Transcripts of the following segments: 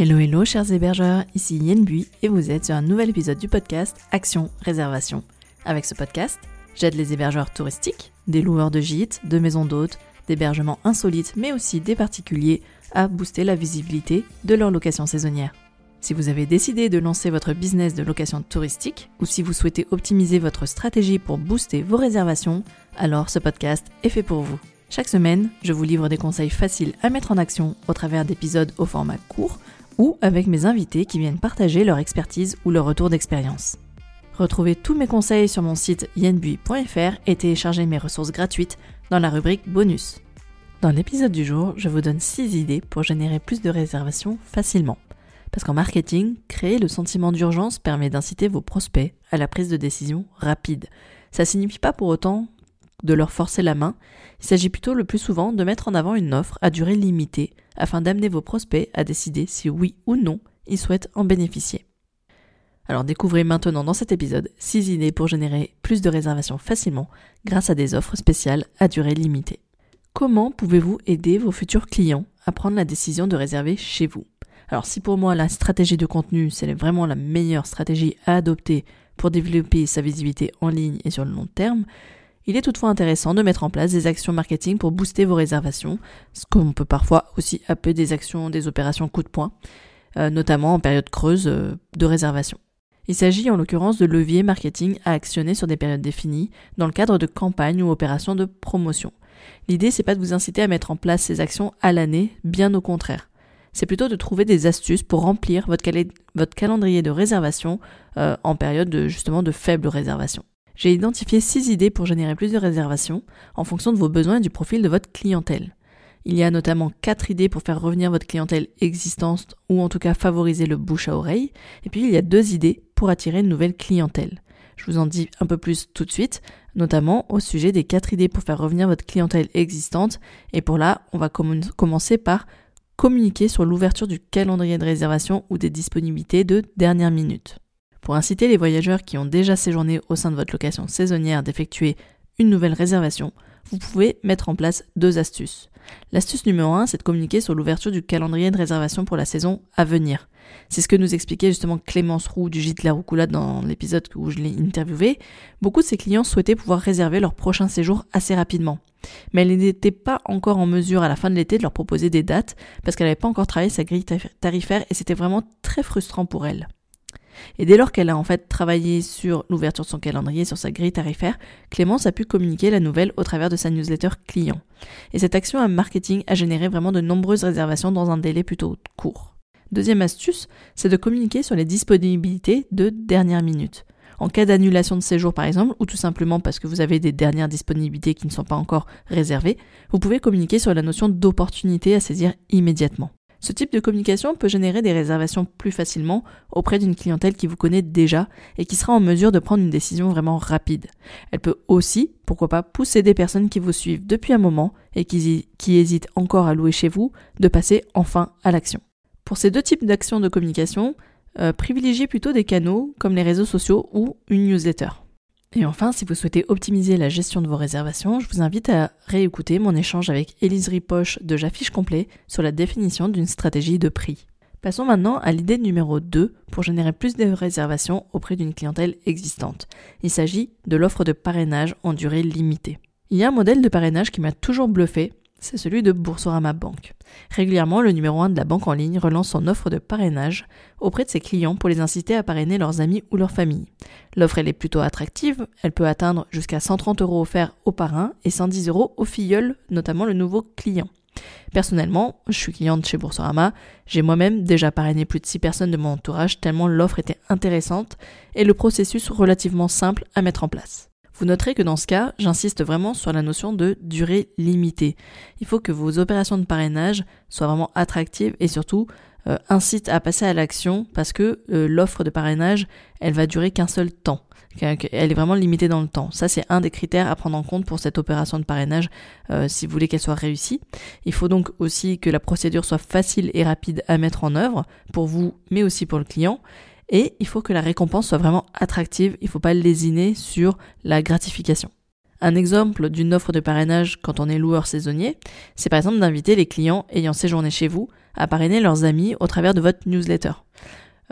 Hello hello chers hébergeurs, ici Yen Bui et vous êtes sur un nouvel épisode du podcast Action Réservation. Avec ce podcast, j'aide les hébergeurs touristiques, des loueurs de gîtes, de maisons d'hôtes, d'hébergements insolites mais aussi des particuliers à booster la visibilité de leur location saisonnière. Si vous avez décidé de lancer votre business de location touristique ou si vous souhaitez optimiser votre stratégie pour booster vos réservations, alors ce podcast est fait pour vous. Chaque semaine, je vous livre des conseils faciles à mettre en action au travers d'épisodes au format court ou avec mes invités qui viennent partager leur expertise ou leur retour d'expérience. Retrouvez tous mes conseils sur mon site yenbui.fr et téléchargez mes ressources gratuites dans la rubrique bonus. Dans l'épisode du jour, je vous donne 6 idées pour générer plus de réservations facilement. Parce qu'en marketing, créer le sentiment d'urgence permet d'inciter vos prospects à la prise de décision rapide. Ça signifie pas pour autant de leur forcer la main, il s'agit plutôt le plus souvent de mettre en avant une offre à durée limitée afin d'amener vos prospects à décider si oui ou non ils souhaitent en bénéficier. Alors découvrez maintenant dans cet épisode 6 idées pour générer plus de réservations facilement grâce à des offres spéciales à durée limitée. Comment pouvez-vous aider vos futurs clients à prendre la décision de réserver chez vous? Alors si pour moi la stratégie de contenu c'est vraiment la meilleure stratégie à adopter pour développer sa visibilité en ligne et sur le long terme, il est toutefois intéressant de mettre en place des actions marketing pour booster vos réservations, ce qu'on peut parfois aussi appeler des actions, des opérations coup de poing, euh, notamment en période creuse euh, de réservation. Il s'agit en l'occurrence de leviers marketing à actionner sur des périodes définies dans le cadre de campagnes ou opérations de promotion. L'idée c'est pas de vous inciter à mettre en place ces actions à l'année, bien au contraire. C'est plutôt de trouver des astuces pour remplir votre, calendrier de réservation euh, en période de, justement de faible réservation j'ai identifié 6 idées pour générer plus de réservations en fonction de vos besoins et du profil de votre clientèle. Il y a notamment 4 idées pour faire revenir votre clientèle existante ou en tout cas favoriser le bouche à oreille. Et puis il y a 2 idées pour attirer une nouvelle clientèle. Je vous en dis un peu plus tout de suite, notamment au sujet des 4 idées pour faire revenir votre clientèle existante. Et pour là, on va commencer par communiquer sur l'ouverture du calendrier de réservation ou des disponibilités de dernière minute. Pour inciter les voyageurs qui ont déjà séjourné au sein de votre location saisonnière d'effectuer une nouvelle réservation, vous pouvez mettre en place deux astuces. L'astuce numéro 1, c'est de communiquer sur l'ouverture du calendrier de réservation pour la saison à venir. C'est ce que nous expliquait justement Clémence Roux du Gîte La Roucoula dans l'épisode où je l'ai interviewé. Beaucoup de ses clients souhaitaient pouvoir réserver leur prochain séjour assez rapidement. Mais elle n'était pas encore en mesure à la fin de l'été de leur proposer des dates parce qu'elle n'avait pas encore travaillé sa grille tarifaire et c'était vraiment très frustrant pour elle. Et dès lors qu'elle a en fait travaillé sur l'ouverture de son calendrier, sur sa grille tarifaire, Clémence a pu communiquer la nouvelle au travers de sa newsletter client. Et cette action à marketing a généré vraiment de nombreuses réservations dans un délai plutôt court. Deuxième astuce, c'est de communiquer sur les disponibilités de dernière minute. En cas d'annulation de séjour par exemple, ou tout simplement parce que vous avez des dernières disponibilités qui ne sont pas encore réservées, vous pouvez communiquer sur la notion d'opportunité à saisir immédiatement. Ce type de communication peut générer des réservations plus facilement auprès d'une clientèle qui vous connaît déjà et qui sera en mesure de prendre une décision vraiment rapide. Elle peut aussi, pourquoi pas, pousser des personnes qui vous suivent depuis un moment et qui, hésitent encore à louer chez vous de passer enfin à l'action. Pour ces deux types d'actions de communication, euh, privilégiez plutôt des canaux comme les réseaux sociaux ou une newsletter. Et enfin, si vous souhaitez optimiser la gestion de vos réservations, je vous invite à réécouter mon échange avec Élise Ripoche de J'affiche complet sur la définition d'une stratégie de prix. Passons maintenant à l'idée numéro 2 pour générer plus de réservations auprès d'une clientèle existante. Il s'agit de l'offre de parrainage en durée limitée. Il y a un modèle de parrainage qui m'a toujours bluffé, c'est celui de Boursorama Bank. Régulièrement, le numéro 1 de la banque en ligne relance son offre de parrainage auprès de ses clients pour les inciter à parrainer leurs amis ou leur famille. L'offre elle est plutôt attractive, elle peut atteindre jusqu'à 130 euros offerts au parrain et 110 euros au filleul, notamment le nouveau client. Personnellement, je suis cliente chez Boursorama, j'ai moi-même déjà parrainé plus de 6 personnes de mon entourage tellement l'offre était intéressante et le processus relativement simple à mettre en place. Vous noterez que dans ce cas, j'insiste vraiment sur la notion de durée limitée. Il faut que vos opérations de parrainage soient vraiment attractives et surtout euh, incitent à passer à l'action parce que euh, l'offre de parrainage, elle va durer qu'un seul temps. Elle est vraiment limitée dans le temps. Ça, c'est un des critères à prendre en compte pour cette opération de parrainage euh, si vous voulez qu'elle soit réussie. Il faut donc aussi que la procédure soit facile et rapide à mettre en œuvre pour vous, mais aussi pour le client. Et il faut que la récompense soit vraiment attractive, il ne faut pas lésiner sur la gratification. Un exemple d'une offre de parrainage quand on est loueur saisonnier, c'est par exemple d'inviter les clients ayant séjourné chez vous à parrainer leurs amis au travers de votre newsletter.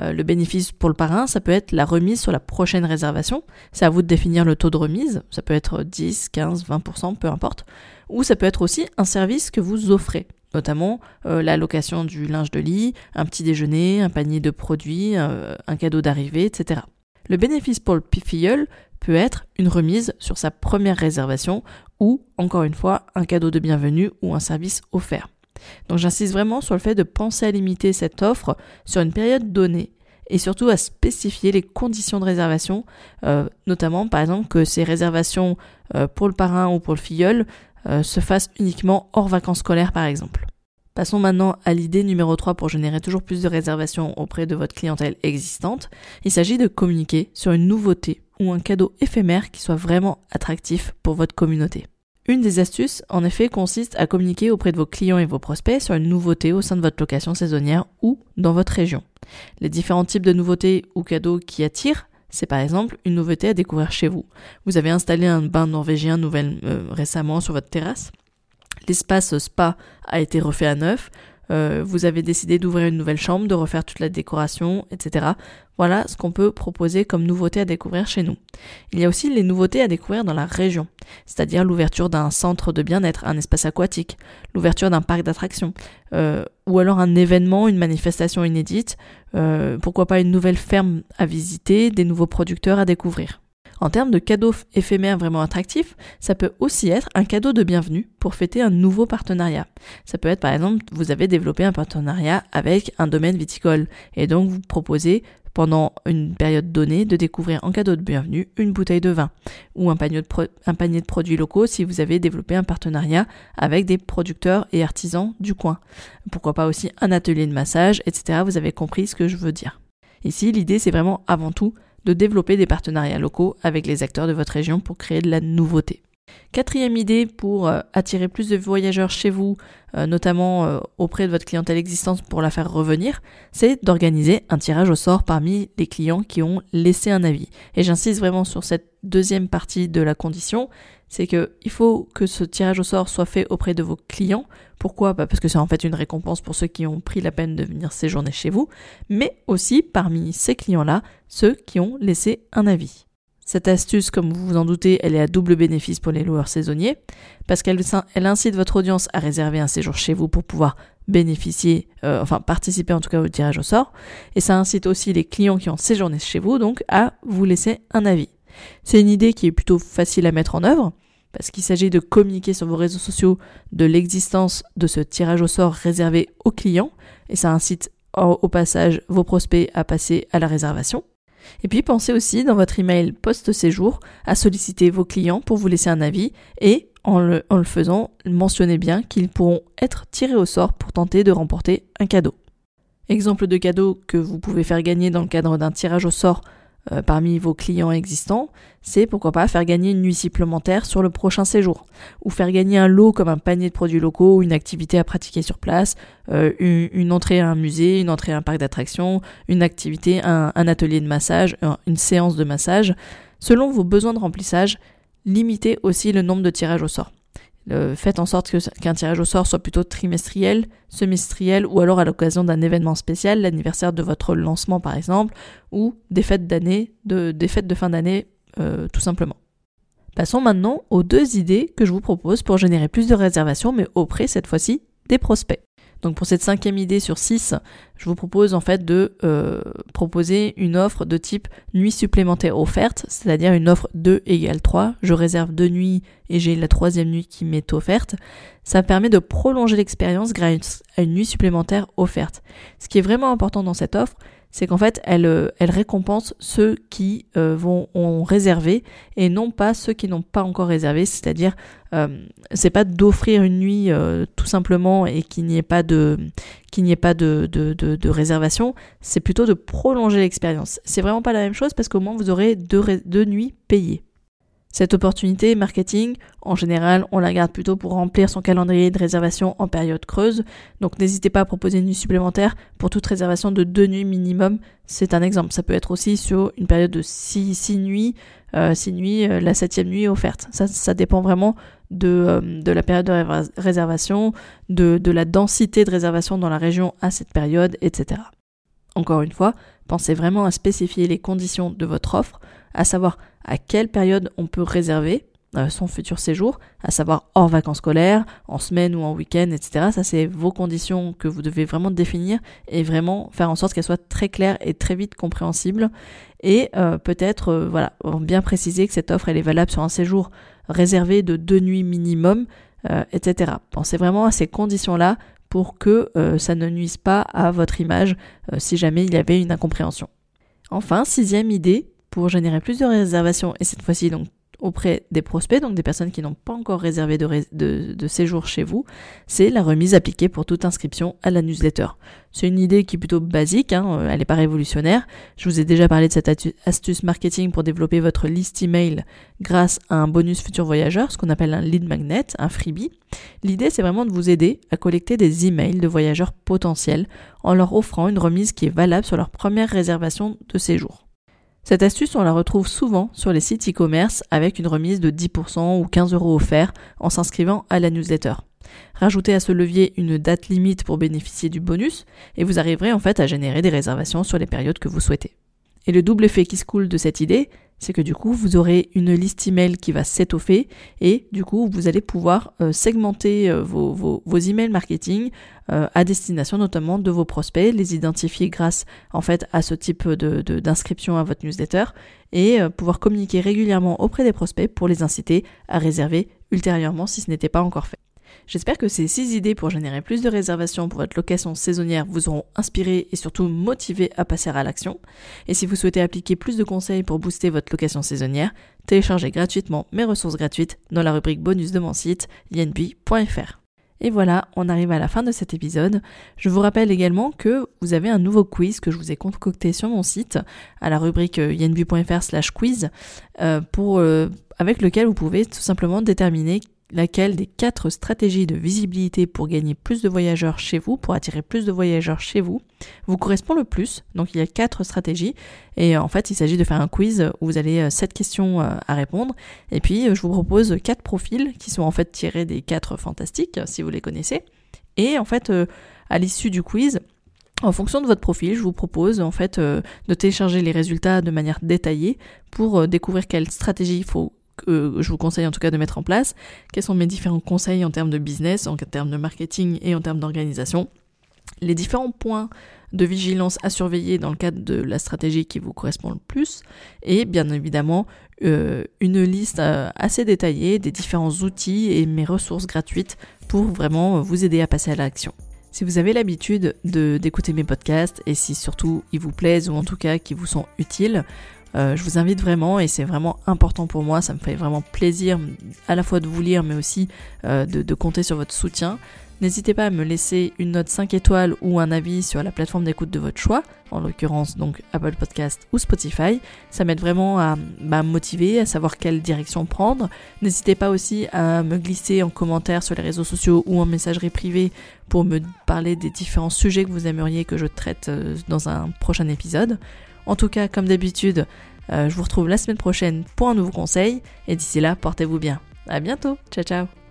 Euh, le bénéfice pour le parrain, ça peut être la remise sur la prochaine réservation. C'est à vous de définir le taux de remise. Ça peut être 10, 15, 20%, peu importe. Ou ça peut être aussi un service que vous offrez. Notamment euh, la location du linge de lit, un petit déjeuner, un panier de produits, euh, un cadeau d'arrivée, etc. Le bénéfice pour le filleul peut être une remise sur sa première réservation ou, encore une fois, un cadeau de bienvenue ou un service offert. Donc j'insiste vraiment sur le fait de penser à limiter cette offre sur une période donnée et surtout à spécifier les conditions de réservation, euh, notamment par exemple que ces réservations pour le parrain ou pour le filleul euh, se fassent uniquement hors vacances scolaires par exemple. Passons maintenant à l'idée numéro 3 pour générer toujours plus de réservations auprès de votre clientèle existante. Il s'agit de communiquer sur une nouveauté ou un cadeau éphémère qui soit vraiment attractif pour votre communauté. Une des astuces, en effet, consiste à communiquer auprès de vos clients et vos prospects sur une nouveauté au sein de votre location saisonnière ou dans votre région. Les différents types de nouveautés ou cadeaux qui attirent, c'est par exemple une nouveauté à découvrir chez vous. Vous avez installé un bain norvégien nouvel, euh, récemment sur votre terrasse. L'espace spa a été refait à neuf. Euh, vous avez décidé d'ouvrir une nouvelle chambre, de refaire toute la décoration, etc. Voilà ce qu'on peut proposer comme nouveauté à découvrir chez nous. Il y a aussi les nouveautés à découvrir dans la région, c'est-à-dire l'ouverture d'un centre de bien-être, un espace aquatique, l'ouverture d'un parc d'attractions, euh, ou alors un événement, une manifestation inédite, euh, pourquoi pas une nouvelle ferme à visiter, des nouveaux producteurs à découvrir. En termes de cadeaux éphémères vraiment attractifs, ça peut aussi être un cadeau de bienvenue pour fêter un nouveau partenariat. Ça peut être par exemple, vous avez développé un partenariat avec un domaine viticole et donc vous proposez pendant une période donnée de découvrir en cadeau de bienvenue une bouteille de vin ou un panier de, un panier de produits locaux si vous avez développé un partenariat avec des producteurs et artisans du coin. Pourquoi pas aussi un atelier de massage, etc. Vous avez compris ce que je veux dire. Ici, l'idée c'est vraiment avant tout de développer des partenariats locaux avec les acteurs de votre région pour créer de la nouveauté. Quatrième idée pour euh, attirer plus de voyageurs chez vous, euh, notamment euh, auprès de votre clientèle existante pour la faire revenir, c'est d'organiser un tirage au sort parmi les clients qui ont laissé un avis. Et j'insiste vraiment sur cette deuxième partie de la condition, c'est qu'il faut que ce tirage au sort soit fait auprès de vos clients. Pourquoi? Bah, Parce que c'est en fait une récompense pour ceux qui ont pris la peine de venir séjourner chez vous, mais aussi parmi ces clients-là, ceux qui ont laissé un avis. Cette astuce, comme vous vous en doutez, elle est à double bénéfice pour les loueurs saisonniers, parce qu'elle elle incite votre audience à réserver un séjour chez vous pour pouvoir bénéficier, euh, enfin participer en tout cas au tirage au sort, et ça incite aussi les clients qui ont séjourné chez vous, donc à vous laisser un avis. C'est une idée qui est plutôt facile à mettre en œuvre, parce qu'il s'agit de communiquer sur vos réseaux sociaux de l'existence de ce tirage au sort réservé aux clients, et ça incite au passage vos prospects à passer à la réservation. Et puis pensez aussi dans votre email post-séjour à solliciter vos clients pour vous laisser un avis et en le, faisant, mentionnez bien qu'ils pourront être tirés au sort pour tenter de remporter un cadeau. Exemple de cadeau que vous pouvez faire gagner dans le cadre d'un tirage au sort euh, parmi vos clients existants, c'est pourquoi pas faire gagner une nuit supplémentaire sur le prochain séjour, ou faire gagner un lot comme un panier de produits locaux une activité à pratiquer sur place, euh, une, entrée à un musée, une entrée à un parc d'attractions, une activité, un, atelier de massage, une séance de massage. Selon vos besoins de remplissage, limitez aussi le nombre de tirages au sort faites en sorte qu'un tirage au sort soit plutôt trimestriel, semestriel ou alors à l'occasion d'un événement spécial, l'anniversaire de votre lancement par exemple, ou des fêtes d'année, de, des fêtes de fin d'année euh, tout simplement. Passons maintenant aux deux idées que je vous propose pour générer plus de réservations, mais auprès cette fois-ci des prospects. Donc pour cette cinquième idée sur 6, je vous propose en fait de euh, proposer une offre de type nuit supplémentaire offerte, c'est-à-dire une offre 2 égale 3. Je réserve deux nuits et j'ai la troisième nuit qui m'est offerte. Ça permet de prolonger l'expérience grâce à une nuit supplémentaire offerte. Ce qui est vraiment important dans cette offre, c'est qu'en fait, elle, euh, récompense ceux qui euh, vont ont réservé et non pas ceux qui n'ont pas encore réservé. C'est-à-dire, euh, c'est pas d'offrir une nuit tout simplement et qu'il n'y ait pas de réservation. C'est plutôt de prolonger l'expérience. C'est vraiment pas la même chose parce qu'au moins vous aurez deux nuits payées. Cette opportunité marketing, en général, on la garde plutôt pour remplir son calendrier de réservation en période creuse. Donc n'hésitez pas à proposer une nuit supplémentaire pour toute réservation de deux nuits minimum. C'est un exemple. Ça peut être aussi sur une période de six, nuits, euh, nuits, euh, la septième nuit offerte. Ça, dépend vraiment de, euh, de la période de réservation, de la densité de réservation dans la région à cette période, etc. Encore une fois, pensez vraiment à spécifier les conditions de votre offre, à savoir à quelle période on peut réserver euh, son futur séjour, à savoir hors vacances scolaires, en semaine ou en week-end, etc. Ça, c'est vos conditions que vous devez vraiment définir et vraiment faire en sorte qu'elles soient très claires et très vite compréhensibles. Et euh, peut-être, euh, voilà, bien préciser que cette offre, elle est valable sur un séjour réservé de deux nuits minimum, etc. Pensez vraiment à ces conditions-là pour que ça ne nuise pas à votre image si jamais il y avait une incompréhension. Enfin, sixième idée, pour générer plus de réservations, et cette fois-ci donc auprès des prospects, donc des personnes qui n'ont pas encore réservé de, séjour chez vous, c'est la remise appliquée pour toute inscription à la newsletter. C'est une idée qui est plutôt basique, hein, elle n'est pas révolutionnaire. Je vous ai déjà parlé de cette astuce marketing pour développer votre liste email grâce à un bonus futur voyageur, ce qu'on appelle un lead magnet, un freebie. L'idée, c'est vraiment de vous aider à collecter des emails de voyageurs potentiels en leur offrant une remise qui est valable sur leur première réservation de séjour. Cette astuce, on la retrouve souvent sur les sites e-commerce avec une remise de 10% ou 15 euros offerts en s'inscrivant à la newsletter. Rajoutez à ce levier une date limite pour bénéficier du bonus et vous arriverez en fait à générer des réservations sur les périodes que vous souhaitez. Et le double effet qui se coule de cette idée, c'est que du coup, vous aurez une liste email qui va s'étoffer et du coup, vous allez pouvoir euh, segmenter euh, vos, vos, emails marketing euh, à destination notamment de vos prospects, les identifier grâce en fait à ce type d'inscription à votre newsletter et pouvoir communiquer régulièrement auprès des prospects pour les inciter à réserver ultérieurement si ce n'était pas encore fait. J'espère que ces 6 idées pour générer plus de réservations pour votre location saisonnière vous auront inspiré et surtout motivé à passer à l'action. Et si vous souhaitez appliquer plus de conseils pour booster votre location saisonnière, téléchargez gratuitement mes ressources gratuites dans la rubrique bonus de mon site ynb.fr. Et voilà, on arrive à la fin de cet épisode. Je vous rappelle également que vous avez un nouveau quiz que je vous ai concocté sur mon site à la rubrique ynb.fr slash quiz euh, euh, avec lequel vous pouvez tout simplement déterminer laquelle des quatre stratégies de visibilité pour gagner plus de voyageurs chez vous, pour attirer plus de voyageurs chez vous, vous correspond le plus. Donc il y a quatre stratégies et en fait il s'agit de faire un quiz où vous avez euh, sept questions euh, à répondre et puis euh, je vous propose quatre profils qui sont en fait tirés des quatre fantastiques si vous les connaissez. Et en fait à l'issue du quiz, en fonction de votre profil, je vous propose en fait de télécharger les résultats de manière détaillée pour découvrir quelle stratégie il faut que je vous conseille en tout cas de mettre en place, quels sont mes différents conseils en termes de business, en termes de marketing et en termes d'organisation, les différents points de vigilance à surveiller dans le cadre de la stratégie qui vous correspond le plus, et bien évidemment euh, une liste euh, assez détaillée des différents outils et mes ressources gratuites pour vraiment vous aider à passer à l'action. Si vous avez l'habitude d'écouter mes podcasts et si surtout ils vous plaisent ou en tout cas qu'ils vous sont utiles, euh, je vous invite vraiment, et c'est vraiment important pour moi, ça me fait vraiment plaisir à la fois de vous lire, mais aussi euh, de, compter sur votre soutien. N'hésitez pas à me laisser une note 5 étoiles ou un avis sur la plateforme d'écoute de votre choix, en l'occurrence donc Apple Podcast ou Spotify. Ça m'aide vraiment à bah, motiver, à savoir quelle direction prendre. N'hésitez pas aussi à me glisser en commentaire sur les réseaux sociaux ou en messagerie privée pour me parler des différents sujets que vous aimeriez que je traite euh, dans un prochain épisode. En tout cas, comme d'habitude, euh, je vous retrouve la semaine prochaine pour un nouveau conseil. Et d'ici là, portez-vous bien. À bientôt. Ciao, ciao.